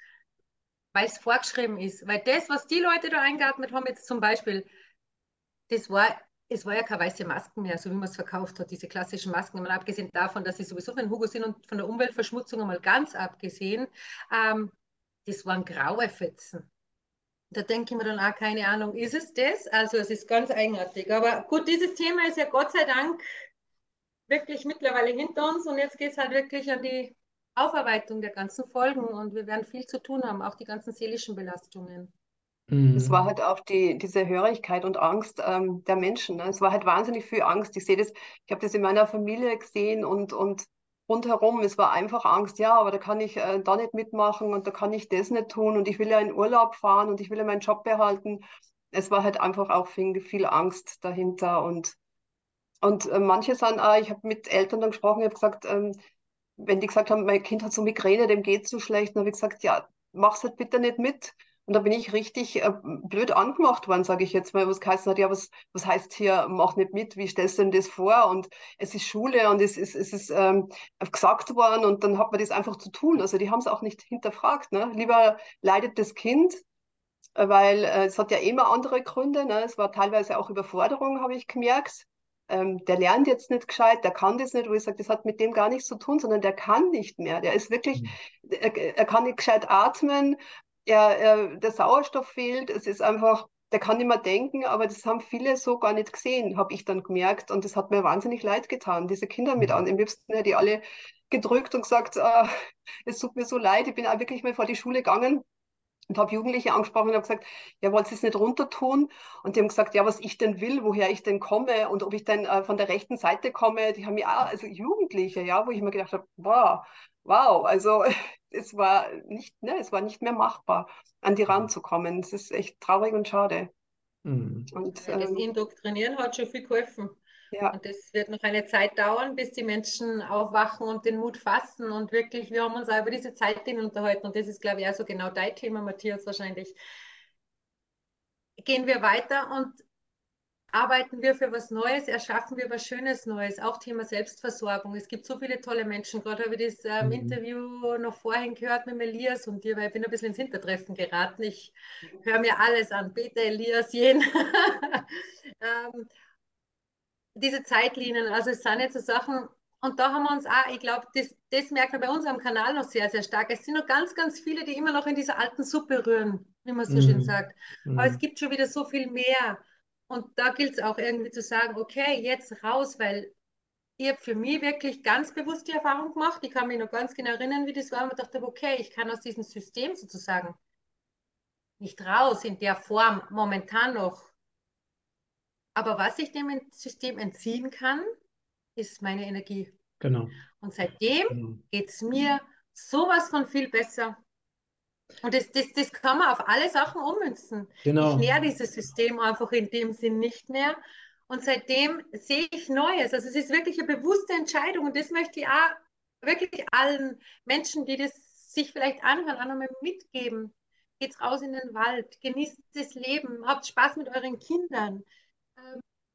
weil es vorgeschrieben ist. Weil das, was die Leute da eingeatmet haben, jetzt zum Beispiel, das war, es war ja keine weiße Masken mehr, so wie man es verkauft hat, diese klassischen Masken. Mal abgesehen davon, dass sie sowieso von Hugo sind und von der Umweltverschmutzung einmal ganz abgesehen, ähm, das waren graue Fetzen. Da denke ich mir dann auch, keine Ahnung, ist es das? Also es ist ganz eigenartig. Aber gut, dieses Thema ist ja Gott sei Dank wirklich mittlerweile hinter uns und jetzt geht es halt wirklich an die Aufarbeitung der ganzen Folgen und wir werden viel zu tun haben, auch die ganzen seelischen Belastungen. Mhm. Es war halt auch die, diese Hörigkeit und Angst ähm, der Menschen. Ne? Es war halt wahnsinnig viel Angst. Ich sehe das, ich habe das in meiner Familie gesehen und, und rundherum, es war einfach Angst, ja, aber da kann ich äh, da nicht mitmachen und da kann ich das nicht tun und ich will ja in Urlaub fahren und ich will ja meinen Job behalten. Es war halt einfach auch viel, viel Angst dahinter und, und äh, manche sagen, ah, ich habe mit Eltern dann gesprochen, ich habe gesagt, ähm, wenn die gesagt haben, mein Kind hat so Migräne, dem geht so schlecht, dann habe ich gesagt, ja, mach's halt bitte nicht mit. Und da bin ich richtig äh, blöd angemacht worden, sage ich jetzt mal, was geheißen hat, ja, was, was heißt hier, mach nicht mit, wie stellst du denn das vor? Und es ist Schule und es, es, es ist ähm, gesagt worden und dann hat man das einfach zu tun. Also die haben es auch nicht hinterfragt. Ne? Lieber leidet das Kind, äh, weil äh, es hat ja immer andere Gründe. Ne? Es war teilweise auch Überforderung, habe ich gemerkt ähm, der lernt jetzt nicht gescheit, der kann das nicht, wo ich sage, das hat mit dem gar nichts zu tun, sondern der kann nicht mehr. Der ist wirklich, mhm. er, er, kann nicht gescheit atmen, er, er, der Sauerstoff fehlt, es ist einfach, der kann nicht mehr denken, aber das haben viele so gar nicht gesehen, habe ich dann gemerkt. Und das hat mir wahnsinnig leid getan, diese Kinder mit mhm. an. Im liebsten hätte ich alle gedrückt und gesagt, äh, es tut mir so leid, ich bin auch wirklich mal vor die Schule gegangen und habe Jugendliche angesprochen und habe gesagt, ja, wollt ihr es nicht runter tun? Und die haben gesagt, ja, was ich denn will, woher ich denn komme und ob ich denn äh, von der rechten Seite komme. Die haben ja, also Jugendliche, ja, wo ich mir gedacht habe, wow, wow, also es war nicht, ne, es war nicht mehr machbar, an die ranzukommen. Es ist echt traurig und schade. Mhm. Und, ähm, das Indoktrinieren hat schon viel geholfen. Ja. Und das wird noch eine Zeit dauern, bis die Menschen aufwachen und den Mut fassen. Und wirklich, wir haben uns auch über diese Zeitthemen unterhalten. Und das ist, glaube ich, auch so genau dein Thema, Matthias, wahrscheinlich. Gehen wir weiter und arbeiten wir für was Neues, erschaffen wir was Schönes Neues. Auch Thema Selbstversorgung. Es gibt so viele tolle Menschen. Gerade habe ich das ähm, mhm. Interview noch vorhin gehört mit Elias und dir, weil ich bin ein bisschen ins Hintertreffen geraten. Ich höre mir alles an. Peter, Elias, jeden. ähm, diese Zeitlinien, also es sind jetzt so Sachen, und da haben wir uns auch, ich glaube, das, das merkt man bei unserem Kanal noch sehr, sehr stark. Es sind noch ganz, ganz viele, die immer noch in dieser alten Suppe rühren, wie man so mhm. schön sagt. Mhm. Aber es gibt schon wieder so viel mehr. Und da gilt es auch irgendwie zu sagen, okay, jetzt raus, weil ich habe für mich wirklich ganz bewusst die Erfahrung gemacht. Ich kann mich noch ganz genau erinnern, wie das war. Und dachte, okay, ich kann aus diesem System sozusagen nicht raus in der Form momentan noch aber was ich dem System entziehen kann, ist meine Energie. Genau. Und seitdem genau. geht es mir sowas von viel besser. Und das, das, das kann man auf alle Sachen ummünzen. Genau. Ich nähere dieses System einfach in dem Sinn nicht mehr. Und seitdem sehe ich Neues. Also es ist wirklich eine bewusste Entscheidung. Und das möchte ich auch wirklich allen Menschen, die das sich vielleicht anhören, auch nochmal mitgeben. Geht's raus in den Wald, genießt das Leben, habt Spaß mit euren Kindern,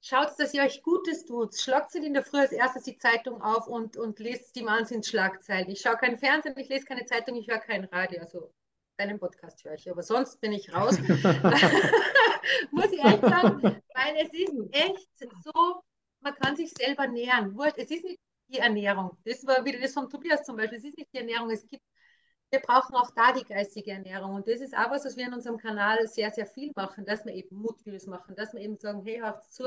schaut, dass ihr euch Gutes tut. Schlagt in der Früh als erstes die Zeitung auf und, und lest die Wahnsinnsschlagzeilen. Ich schaue keinen Fernsehen, ich lese keine Zeitung, ich höre kein Radio. Also deinen Podcast höre ich, aber sonst bin ich raus. Muss ich echt sagen, weil es ist echt so, man kann sich selber nähern. Es ist nicht die Ernährung. Das war wieder das von Tobias zum Beispiel. Es ist nicht die Ernährung, es gibt, wir brauchen auch da die geistige Ernährung. Und das ist auch was, was wir in unserem Kanal sehr, sehr viel machen, dass wir eben Mutvideos machen, dass wir eben sagen, hey, hört zu,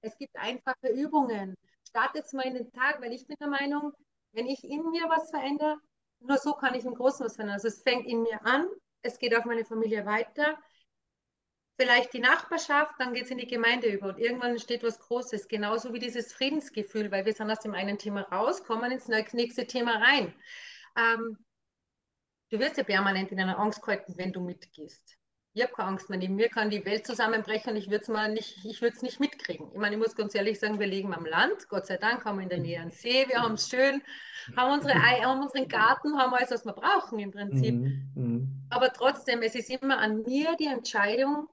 es gibt einfache Übungen. Startet mal in den Tag, weil ich bin der Meinung, wenn ich in mir was verändere, nur so kann ich im Großen was verändern. Also es fängt in mir an, es geht auf meine Familie weiter, vielleicht die Nachbarschaft, dann geht es in die Gemeinde über und irgendwann entsteht was Großes, genauso wie dieses Friedensgefühl, weil wir sind aus dem einen Thema raus, kommen ins nächste Thema rein. Ähm, du wirst ja permanent in einer Angst gehalten, wenn du mitgehst. Ich habe keine Angst mehr. Neben mir kann die Welt zusammenbrechen und ich würde es nicht, ich würde es nicht mitkriegen. Ich meine, ich muss ganz ehrlich sagen, wir leben am Land. Gott sei Dank haben wir in der Nähe einen See, wir haben es schön, haben, unsere, haben unseren Garten, haben alles, was wir brauchen im Prinzip. Mhm, mhm. Aber trotzdem, es ist immer an mir die Entscheidung,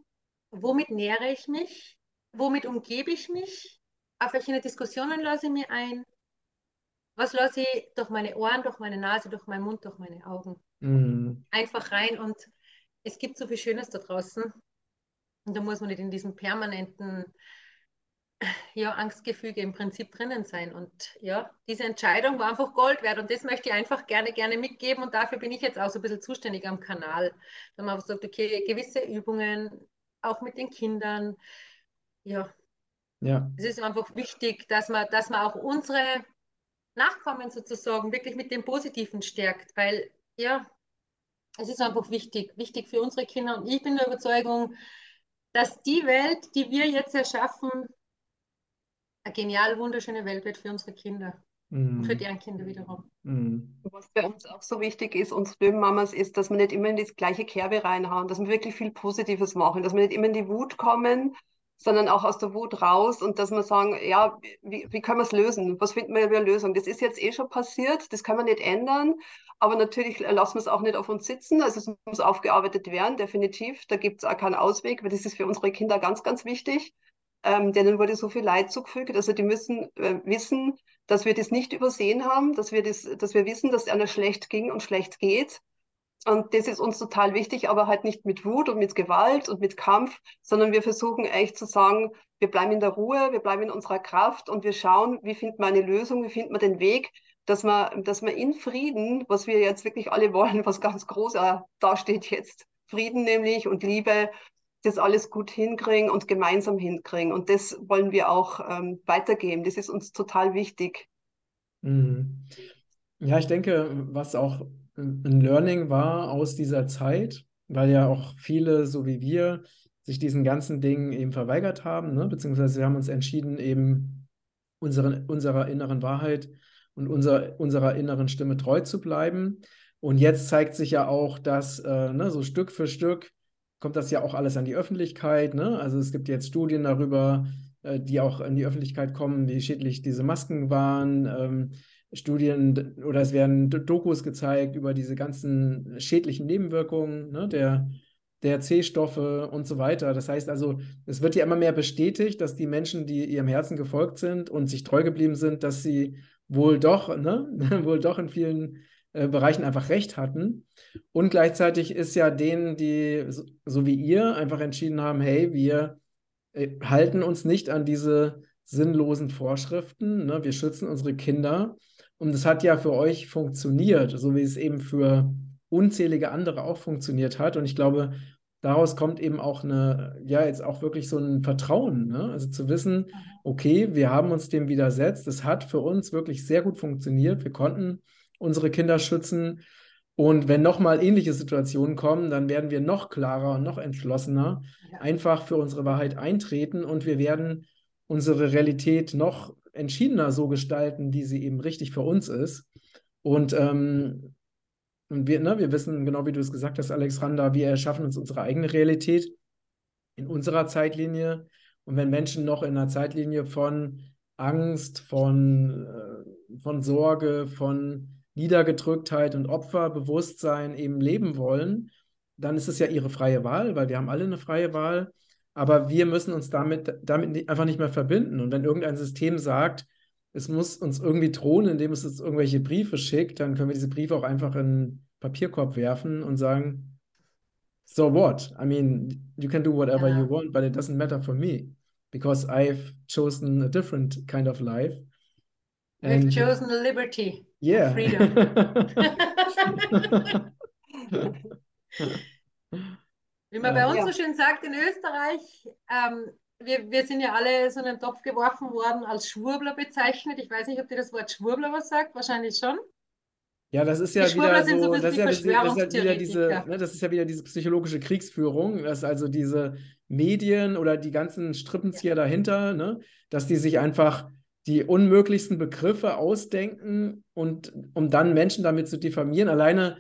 womit nähere ich mich, womit umgebe ich mich, auf welche Diskussionen lasse ich mir ein, was lasse ich durch meine Ohren, durch meine Nase, durch meinen Mund, durch meine Augen. Mhm. Einfach rein und es gibt so viel Schönes da draußen. Und da muss man nicht in diesem permanenten ja, Angstgefüge im Prinzip drinnen sein. Und ja, diese Entscheidung war einfach Gold wert. Und das möchte ich einfach gerne, gerne mitgeben. Und dafür bin ich jetzt auch so ein bisschen zuständig am Kanal. Da man sagt, okay, gewisse Übungen, auch mit den Kindern. Ja. Ja. Es ist einfach wichtig, dass man, dass man auch unsere Nachkommen sozusagen wirklich mit dem Positiven stärkt, weil ja, es ist einfach wichtig, wichtig für unsere Kinder. Und ich bin der Überzeugung, dass die Welt, die wir jetzt erschaffen, eine genial wunderschöne Welt wird für unsere Kinder. Und für deren Kinder wiederum. Mm. Was bei uns auch so wichtig ist, uns Löwenmamas, ist, dass wir nicht immer in das gleiche Kerbe reinhauen, dass wir wirklich viel Positives machen, dass wir nicht immer in die Wut kommen, sondern auch aus der Wut raus und dass wir sagen, ja, wie, wie können wir es lösen? Was finden wir für eine Lösung? Das ist jetzt eh schon passiert, das kann man nicht ändern, aber natürlich lassen wir es auch nicht auf uns sitzen. Also es muss aufgearbeitet werden, definitiv. Da gibt es auch keinen Ausweg, weil das ist für unsere Kinder ganz, ganz wichtig. Ähm, denen wurde so viel Leid zugefügt. Also die müssen äh, wissen, dass wir das nicht übersehen haben, dass wir, das, dass wir wissen, dass es einer schlecht ging und schlecht geht und das ist uns total wichtig, aber halt nicht mit Wut und mit Gewalt und mit Kampf, sondern wir versuchen echt zu sagen, wir bleiben in der Ruhe, wir bleiben in unserer Kraft und wir schauen, wie finden wir eine Lösung, wie finden wir den Weg, dass wir, dass wir in Frieden, was wir jetzt wirklich alle wollen, was ganz groß dasteht jetzt, Frieden nämlich und Liebe, das alles gut hinkriegen und gemeinsam hinkriegen. Und das wollen wir auch ähm, weitergeben. Das ist uns total wichtig. Mhm. Ja, ich denke, was auch ein Learning war aus dieser Zeit, weil ja auch viele, so wie wir, sich diesen ganzen Dingen eben verweigert haben, ne? beziehungsweise wir haben uns entschieden, eben unseren, unserer inneren Wahrheit und unser, unserer inneren Stimme treu zu bleiben. Und jetzt zeigt sich ja auch, dass äh, ne, so Stück für Stück kommt das ja auch alles an die Öffentlichkeit. Ne? Also es gibt jetzt Studien darüber, äh, die auch in die Öffentlichkeit kommen, wie schädlich diese Masken waren. Ähm, Studien oder es werden Dokus gezeigt über diese ganzen schädlichen Nebenwirkungen ne, der, der C-Stoffe und so weiter. Das heißt also, es wird ja immer mehr bestätigt, dass die Menschen, die ihrem Herzen gefolgt sind und sich treu geblieben sind, dass sie wohl doch, ne, wohl doch in vielen äh, Bereichen einfach recht hatten. Und gleichzeitig ist ja denen, die so, so wie ihr einfach entschieden haben, hey, wir äh, halten uns nicht an diese sinnlosen Vorschriften, ne? wir schützen unsere Kinder und es hat ja für euch funktioniert, so wie es eben für unzählige andere auch funktioniert hat. Und ich glaube, daraus kommt eben auch eine, ja, jetzt auch wirklich so ein Vertrauen. Ne? Also zu wissen, okay, wir haben uns dem widersetzt. Es hat für uns wirklich sehr gut funktioniert. Wir konnten unsere Kinder schützen. Und wenn nochmal ähnliche Situationen kommen, dann werden wir noch klarer und noch entschlossener ja. einfach für unsere Wahrheit eintreten und wir werden unsere Realität noch entschiedener so gestalten, wie sie eben richtig für uns ist. Und, ähm, und wir, ne, wir wissen, genau wie du es gesagt hast, Alexander, wir erschaffen uns unsere eigene Realität in unserer Zeitlinie. Und wenn Menschen noch in einer Zeitlinie von Angst, von, äh, von Sorge, von Niedergedrücktheit und Opferbewusstsein eben leben wollen, dann ist es ja ihre freie Wahl, weil wir haben alle eine freie Wahl. Aber wir müssen uns damit, damit einfach nicht mehr verbinden. Und wenn irgendein System sagt, es muss uns irgendwie drohen, indem es uns irgendwelche Briefe schickt, dann können wir diese Briefe auch einfach in den Papierkorb werfen und sagen, so what? I mean, you can do whatever ja. you want, but it doesn't matter for me because I've chosen a different kind of life. We've chosen liberty. Yeah. Freedom. Wie man bei uns ja. so schön sagt in Österreich, ähm, wir, wir sind ja alle so in einen Topf geworfen worden, als Schwurbler bezeichnet. Ich weiß nicht, ob dir das Wort Schwurbler was sagt, wahrscheinlich schon. Ja, das ist ja wieder so, so das, ist ja, das, ist ja wieder diese, ne, das ist ja wieder diese psychologische Kriegsführung, dass also diese Medien oder die ganzen Strippenzieher ja. dahinter, ne, dass die sich einfach die unmöglichsten Begriffe ausdenken und um dann Menschen damit zu diffamieren. Alleine,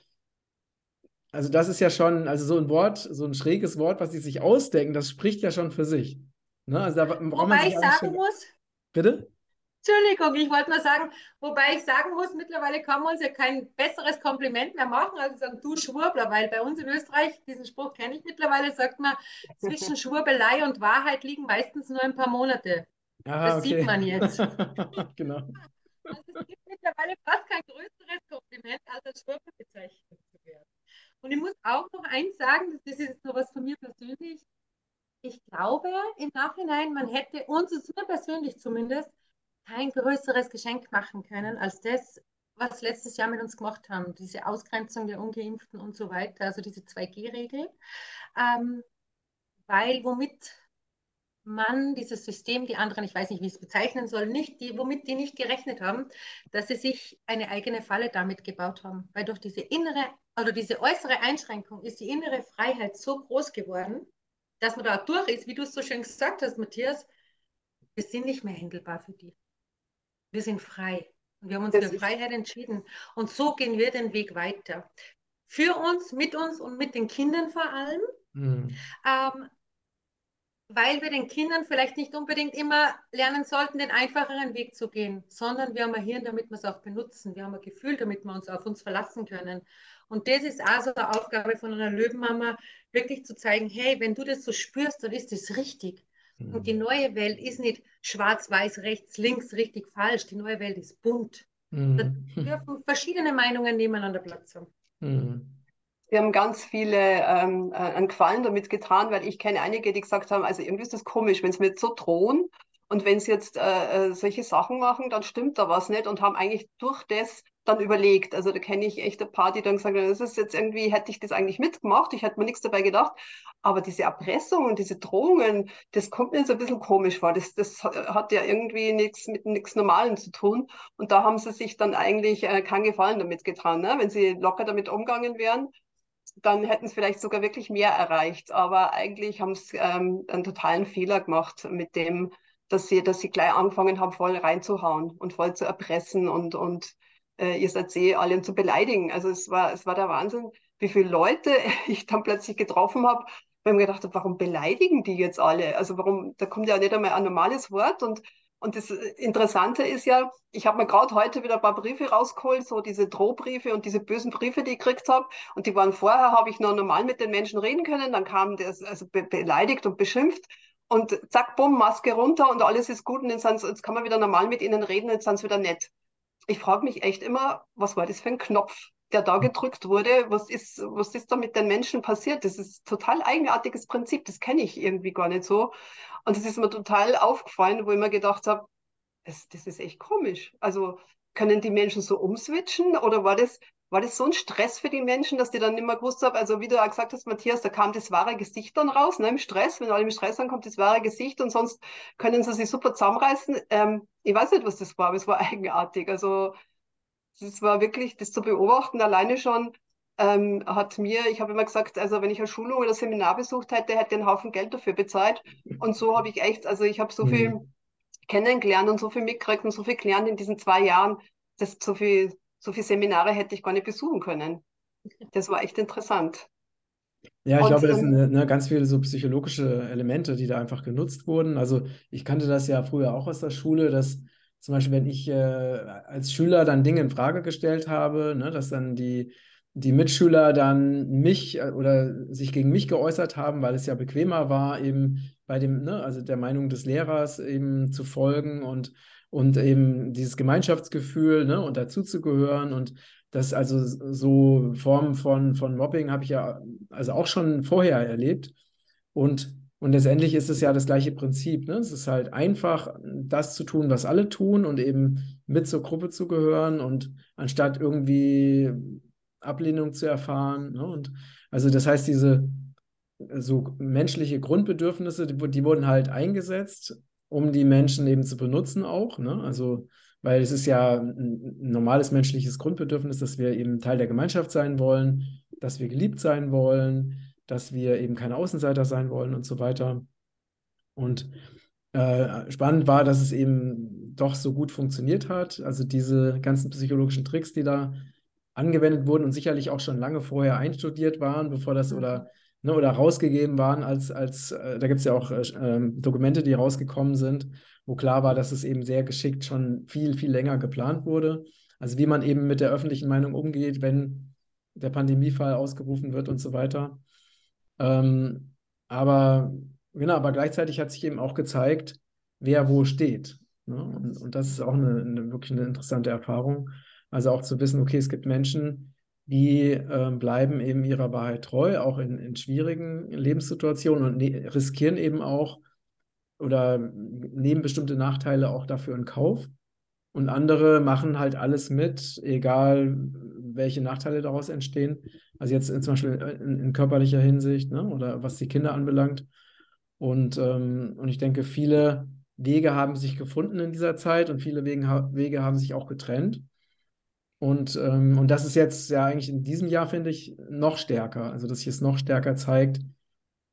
also das ist ja schon, also so ein Wort, so ein schräges Wort, was sie sich ausdenken, das spricht ja schon für sich. Ne? Also da Wobei ich sagen schon... muss. Bitte? Entschuldigung, ich wollte nur sagen, wobei ich sagen muss, mittlerweile kann man uns ja kein besseres Kompliment mehr machen, als sagen, du Schwurbler, weil bei uns in Österreich, diesen Spruch kenne ich mittlerweile, sagt man, zwischen Schwurbelei und Wahrheit liegen meistens nur ein paar Monate. Ah, das okay. sieht man jetzt. genau. Also es gibt mittlerweile fast kein größeres Kompliment, als als Schwurbler bezeichnet zu werden. Und ich muss auch noch eins sagen, das ist jetzt nur was von mir persönlich. Ich glaube im Nachhinein, man hätte uns, mir persönlich zumindest, kein größeres Geschenk machen können als das, was letztes Jahr mit uns gemacht haben. Diese Ausgrenzung der Ungeimpften und so weiter, also diese 2G-Regel. Ähm, weil womit man dieses System, die anderen, ich weiß nicht, wie ich es bezeichnen soll, nicht, die, womit die nicht gerechnet haben, dass sie sich eine eigene Falle damit gebaut haben. Weil durch diese innere oder diese äußere Einschränkung ist die innere Freiheit so groß geworden, dass man da durch ist, wie du es so schön gesagt hast, Matthias, wir sind nicht mehr händelbar für die. Wir sind frei. Und wir haben uns das für Freiheit entschieden. Und so gehen wir den Weg weiter. Für uns, mit uns und mit den Kindern vor allem. Mhm. Ähm, weil wir den Kindern vielleicht nicht unbedingt immer lernen sollten, den einfacheren Weg zu gehen, sondern wir haben ein Hirn, damit wir es auch benutzen. Wir haben ein Gefühl, damit wir uns auf uns verlassen können. Und das ist also eine Aufgabe von einer Löwenmama, wirklich zu zeigen, hey, wenn du das so spürst, dann ist das richtig. Mhm. Und die neue Welt ist nicht schwarz-weiß, rechts, links, richtig, falsch. Die neue Welt ist bunt. Mhm. Da dürfen verschiedene Meinungen nebeneinander Platz haben. Mhm. Wir haben ganz viele ähm, äh, einen Gefallen damit getan, weil ich kenne einige, die gesagt haben, also irgendwie ist das komisch, wenn sie mir so drohen und wenn sie jetzt äh, äh, solche Sachen machen, dann stimmt da was nicht und haben eigentlich durch das dann überlegt. Also da kenne ich echt ein paar, die dann haben, das ist jetzt irgendwie, hätte ich das eigentlich mitgemacht, ich hätte mir nichts dabei gedacht. Aber diese Erpressung und diese Drohungen, das kommt mir so ein bisschen komisch vor. Das, das hat ja irgendwie nichts mit nichts Normalem zu tun. Und da haben sie sich dann eigentlich äh, keinen Gefallen damit getan. Ne? Wenn sie locker damit umgegangen wären, dann hätten sie vielleicht sogar wirklich mehr erreicht. Aber eigentlich haben sie ähm, einen totalen Fehler gemacht mit dem, dass sie, dass sie gleich angefangen haben, voll reinzuhauen und voll zu erpressen und, und äh, ihr seid eh alle zu beleidigen. Also es war, es war der Wahnsinn, wie viele Leute ich dann plötzlich getroffen habe, weil ich mir gedacht habe, warum beleidigen die jetzt alle? Also warum, da kommt ja nicht einmal ein normales Wort und und das Interessante ist ja, ich habe mir gerade heute wieder ein paar Briefe rausgeholt, so diese Drohbriefe und diese bösen Briefe, die ich gekriegt habe. Und die waren vorher, habe ich noch normal mit den Menschen reden können. Dann kam der also be beleidigt und beschimpft. Und zack, bumm, Maske runter und alles ist gut. Und jetzt, jetzt kann man wieder normal mit ihnen reden, jetzt sind sie wieder nett ich frage mich echt immer, was war das für ein Knopf, der da gedrückt wurde? Was ist, was ist da mit den Menschen passiert? Das ist ein total eigenartiges Prinzip, das kenne ich irgendwie gar nicht so. Und das ist mir total aufgefallen, wo ich mir gedacht habe, das, das ist echt komisch. Also können die Menschen so umswitchen oder war das, war das so ein Stress für die Menschen, dass die dann nicht mehr gewusst haben, also wie du auch gesagt hast, Matthias, da kam das wahre Gesicht dann raus, ne, im Stress, wenn alle im Stress sind, kommt das wahre Gesicht und sonst können sie sich super zusammenreißen. Ähm, ich weiß nicht, was das war, aber es war eigenartig. Also es war wirklich, das zu beobachten, alleine schon ähm, hat mir, ich habe immer gesagt, also wenn ich eine Schulung oder Seminar besucht hätte, hätte ich einen Haufen Geld dafür bezahlt. Und so habe ich echt, also ich habe so viel mhm. kennengelernt und so viel mitgekriegt und so viel gelernt in diesen zwei Jahren, dass so viel so viele Seminare hätte ich gar nicht besuchen können. Das war echt interessant. Ja, ich und, glaube, das sind ähm, ne, ganz viele so psychologische Elemente, die da einfach genutzt wurden. Also ich kannte das ja früher auch aus der Schule, dass zum Beispiel, wenn ich äh, als Schüler dann Dinge in Frage gestellt habe, ne, dass dann die, die Mitschüler dann mich äh, oder sich gegen mich geäußert haben, weil es ja bequemer war, eben bei dem, ne, also der Meinung des Lehrers eben zu folgen und und eben dieses Gemeinschaftsgefühl ne, und dazuzugehören. Und das also so Formen von, von Mobbing habe ich ja also auch schon vorher erlebt. Und Und letztendlich ist es ja das gleiche Prinzip. Ne? Es ist halt einfach, das zu tun, was alle tun und eben mit zur Gruppe zu gehören und anstatt irgendwie Ablehnung zu erfahren. Ne? Und also das heißt, diese so menschliche Grundbedürfnisse, die, die, wurden halt eingesetzt, um die Menschen eben zu benutzen auch. Ne? Also, weil es ist ja ein normales menschliches Grundbedürfnis, dass wir eben Teil der Gemeinschaft sein wollen, dass wir geliebt sein wollen, dass wir eben keine Außenseiter sein wollen und so weiter. Und äh, spannend war, dass es eben doch so gut funktioniert hat. Also diese ganzen psychologischen Tricks, die da angewendet wurden und sicherlich auch schon lange vorher einstudiert waren, bevor das oder, ne, oder rausgegeben waren, als, als äh, da gibt es ja auch äh, ähm, Dokumente, die rausgekommen sind, wo klar war, dass es eben sehr geschickt schon viel, viel länger geplant wurde. Also wie man eben mit der öffentlichen Meinung umgeht, wenn der Pandemiefall ausgerufen wird und so weiter. Ähm, aber genau, aber gleichzeitig hat sich eben auch gezeigt, wer wo steht. Ne? Und, und das ist auch eine, eine, wirklich eine interessante Erfahrung. Also auch zu wissen, okay, es gibt Menschen, die äh, bleiben eben ihrer Wahrheit treu, auch in, in schwierigen Lebenssituationen und ne riskieren eben auch oder nehmen bestimmte Nachteile auch dafür in Kauf. Und andere machen halt alles mit, egal welche Nachteile daraus entstehen. Also jetzt zum Beispiel in, in körperlicher Hinsicht ne, oder was die Kinder anbelangt. Und, ähm, und ich denke, viele Wege haben sich gefunden in dieser Zeit und viele Wege, Wege haben sich auch getrennt. Und, ähm, und das ist jetzt ja eigentlich in diesem Jahr, finde ich, noch stärker. Also, dass sich es noch stärker zeigt.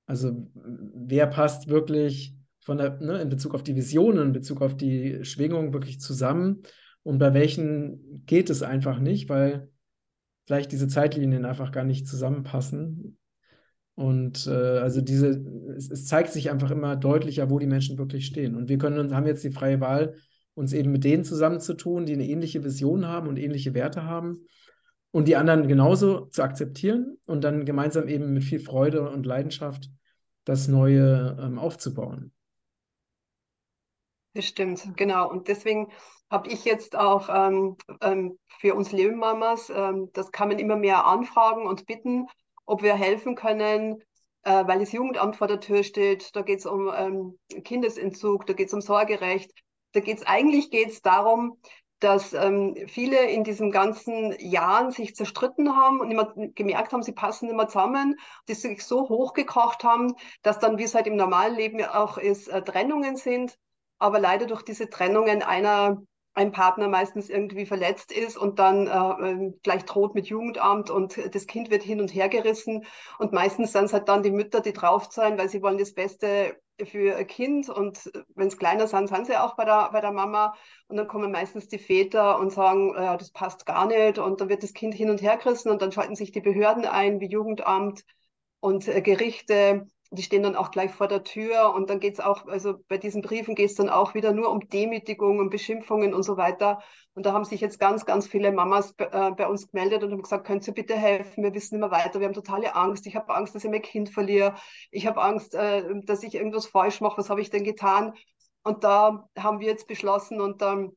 Also, wer passt wirklich von der, ne, in Bezug auf die Visionen, in Bezug auf die Schwingung wirklich zusammen und bei welchen geht es einfach nicht, weil vielleicht diese Zeitlinien einfach gar nicht zusammenpassen. Und äh, also diese, es, es, zeigt sich einfach immer deutlicher, wo die Menschen wirklich stehen. Und wir können haben jetzt die freie Wahl, uns eben mit denen zusammenzutun, die eine ähnliche Vision haben und ähnliche Werte haben. Und die anderen genauso zu akzeptieren und dann gemeinsam eben mit viel Freude und Leidenschaft das Neue ähm, aufzubauen. Stimmt, genau. Und deswegen habe ich jetzt auch ähm, ähm, für uns Lebenmamas, ähm, das kann man immer mehr anfragen und bitten, ob wir helfen können, äh, weil das Jugendamt vor der Tür steht. Da geht es um ähm, Kindesentzug, da geht es um Sorgerecht. Da geht's eigentlich geht's darum, dass ähm, viele in diesen ganzen Jahren sich zerstritten haben und immer gemerkt haben, sie passen immer zusammen, die sich so hochgekocht haben, dass dann, wie es halt im normalen Leben auch ist, äh, Trennungen sind aber leider durch diese Trennungen einer ein Partner meistens irgendwie verletzt ist und dann äh, ähm, gleich droht mit Jugendamt und das Kind wird hin und her gerissen. Und meistens sind es halt dann die Mütter, die drauf zahlen, weil sie wollen das Beste für ein Kind und wenn es kleiner sind, sind sie auch bei der, bei der Mama. Und dann kommen meistens die Väter und sagen, ja, das passt gar nicht. Und dann wird das Kind hin und her gerissen und dann schalten sich die Behörden ein, wie Jugendamt und äh, Gerichte die stehen dann auch gleich vor der Tür und dann geht's auch, also bei diesen Briefen geht es dann auch wieder nur um Demütigung und Beschimpfungen und so weiter. Und da haben sich jetzt ganz, ganz viele Mamas äh, bei uns gemeldet und haben gesagt, können Sie bitte helfen, wir wissen immer weiter, wir haben totale Angst, ich habe Angst, dass ich mein Kind verliere, ich habe Angst, äh, dass ich irgendwas falsch mache, was habe ich denn getan? Und da haben wir jetzt beschlossen und ähm,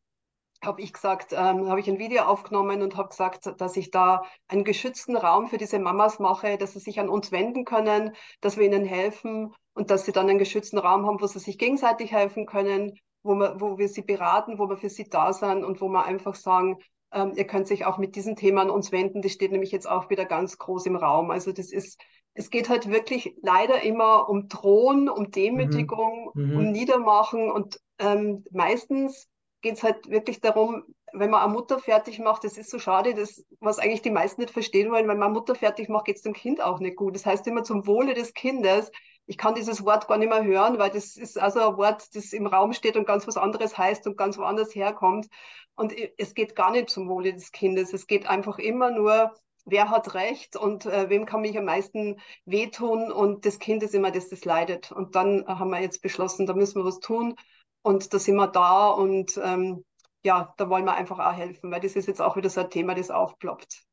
habe ich gesagt, ähm, habe ich ein Video aufgenommen und habe gesagt, dass ich da einen geschützten Raum für diese Mamas mache, dass sie sich an uns wenden können, dass wir ihnen helfen und dass sie dann einen geschützten Raum haben, wo sie sich gegenseitig helfen können, wo wir, wo wir sie beraten, wo wir für sie da sind und wo wir einfach sagen, ähm, ihr könnt sich auch mit diesen Themen an uns wenden. Das steht nämlich jetzt auch wieder ganz groß im Raum. Also das ist, es geht halt wirklich leider immer um Drohen, um Demütigung, mhm. um mhm. Niedermachen und ähm, meistens geht es halt wirklich darum, wenn man eine Mutter fertig macht, das ist so schade, das, was eigentlich die meisten nicht verstehen wollen, wenn man eine Mutter fertig macht, geht es dem Kind auch nicht gut. Das heißt immer zum Wohle des Kindes. Ich kann dieses Wort gar nicht mehr hören, weil das ist also ein Wort, das im Raum steht und ganz was anderes heißt und ganz woanders herkommt. Und es geht gar nicht zum Wohle des Kindes. Es geht einfach immer nur, wer hat Recht und äh, wem kann mich am meisten wehtun und das Kind ist immer das, das leidet. Und dann haben wir jetzt beschlossen, da müssen wir was tun. Und da sind wir da und ähm, ja, da wollen wir einfach auch helfen, weil das ist jetzt auch wieder so ein Thema, das aufploppt.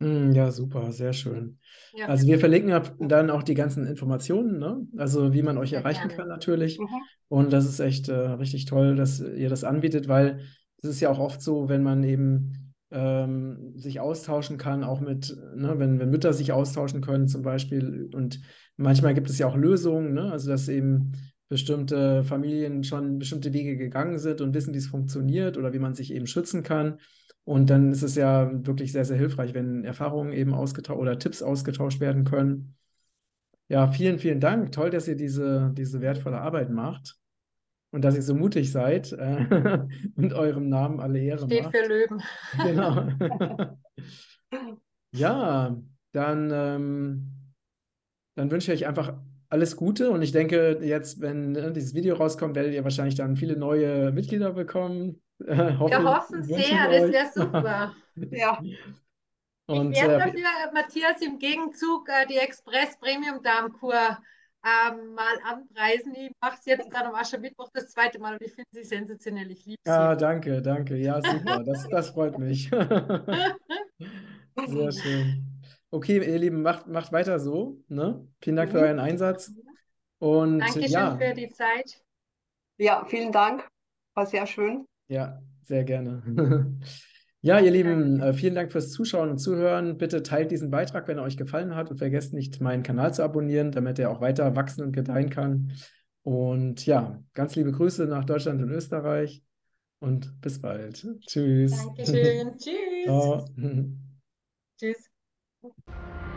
Hm, ja, super, sehr schön. Ja. Also wir verlinken dann auch die ganzen Informationen, ne? also wie man euch erreichen gerne. kann natürlich. Mhm. Und das ist echt äh, richtig toll, dass ihr das anbietet, weil es ist ja auch oft so, wenn man eben ähm, sich austauschen kann, auch mit, ne, wenn, wenn Mütter sich austauschen können zum Beispiel. Und manchmal gibt es ja auch Lösungen, ne? also dass eben bestimmte Familien schon bestimmte Wege gegangen sind und wissen, wie es funktioniert oder wie man sich eben schützen kann. Und dann ist es ja wirklich sehr, sehr hilfreich, wenn Erfahrungen eben ausgetauscht oder Tipps ausgetauscht werden können. Ja, vielen, vielen Dank. Toll, dass ihr diese, diese wertvolle Arbeit macht und dass ihr so mutig seid äh, und eurem Namen alle Ehre Steht macht. für Löwen. Genau. ja, dann, ähm, dann wünsche ich euch einfach alles Gute und ich denke, jetzt, wenn ne, dieses Video rauskommt, werdet ihr wahrscheinlich dann viele neue Mitglieder bekommen. Äh, hoffe, Wir hoffen sehr, das wäre super. ja. Und, ich werde dafür, äh, Matthias, im Gegenzug äh, die Express Premium Darmkur ähm, mal anpreisen. Ich mache es jetzt gerade am Aschermittwoch das zweite Mal und ich finde sie sensationell. Ich liebe sie. Ja, danke, danke. Ja, super. Das, das freut mich. Sehr schön. Okay, ihr Lieben, macht, macht weiter so. Ne? Vielen Dank für mhm. euren Einsatz. Und, Dankeschön ja. für die Zeit. Ja, vielen Dank. War sehr schön. Ja, sehr gerne. Ja, ihr Lieben, äh, vielen Dank fürs Zuschauen und Zuhören. Bitte teilt diesen Beitrag, wenn er euch gefallen hat und vergesst nicht, meinen Kanal zu abonnieren, damit er auch weiter wachsen und gedeihen kann. Und ja, ganz liebe Grüße nach Deutschland und Österreich und bis bald. Tschüss. Dankeschön. Tschüss. Ciao. Tschüss. Thank you.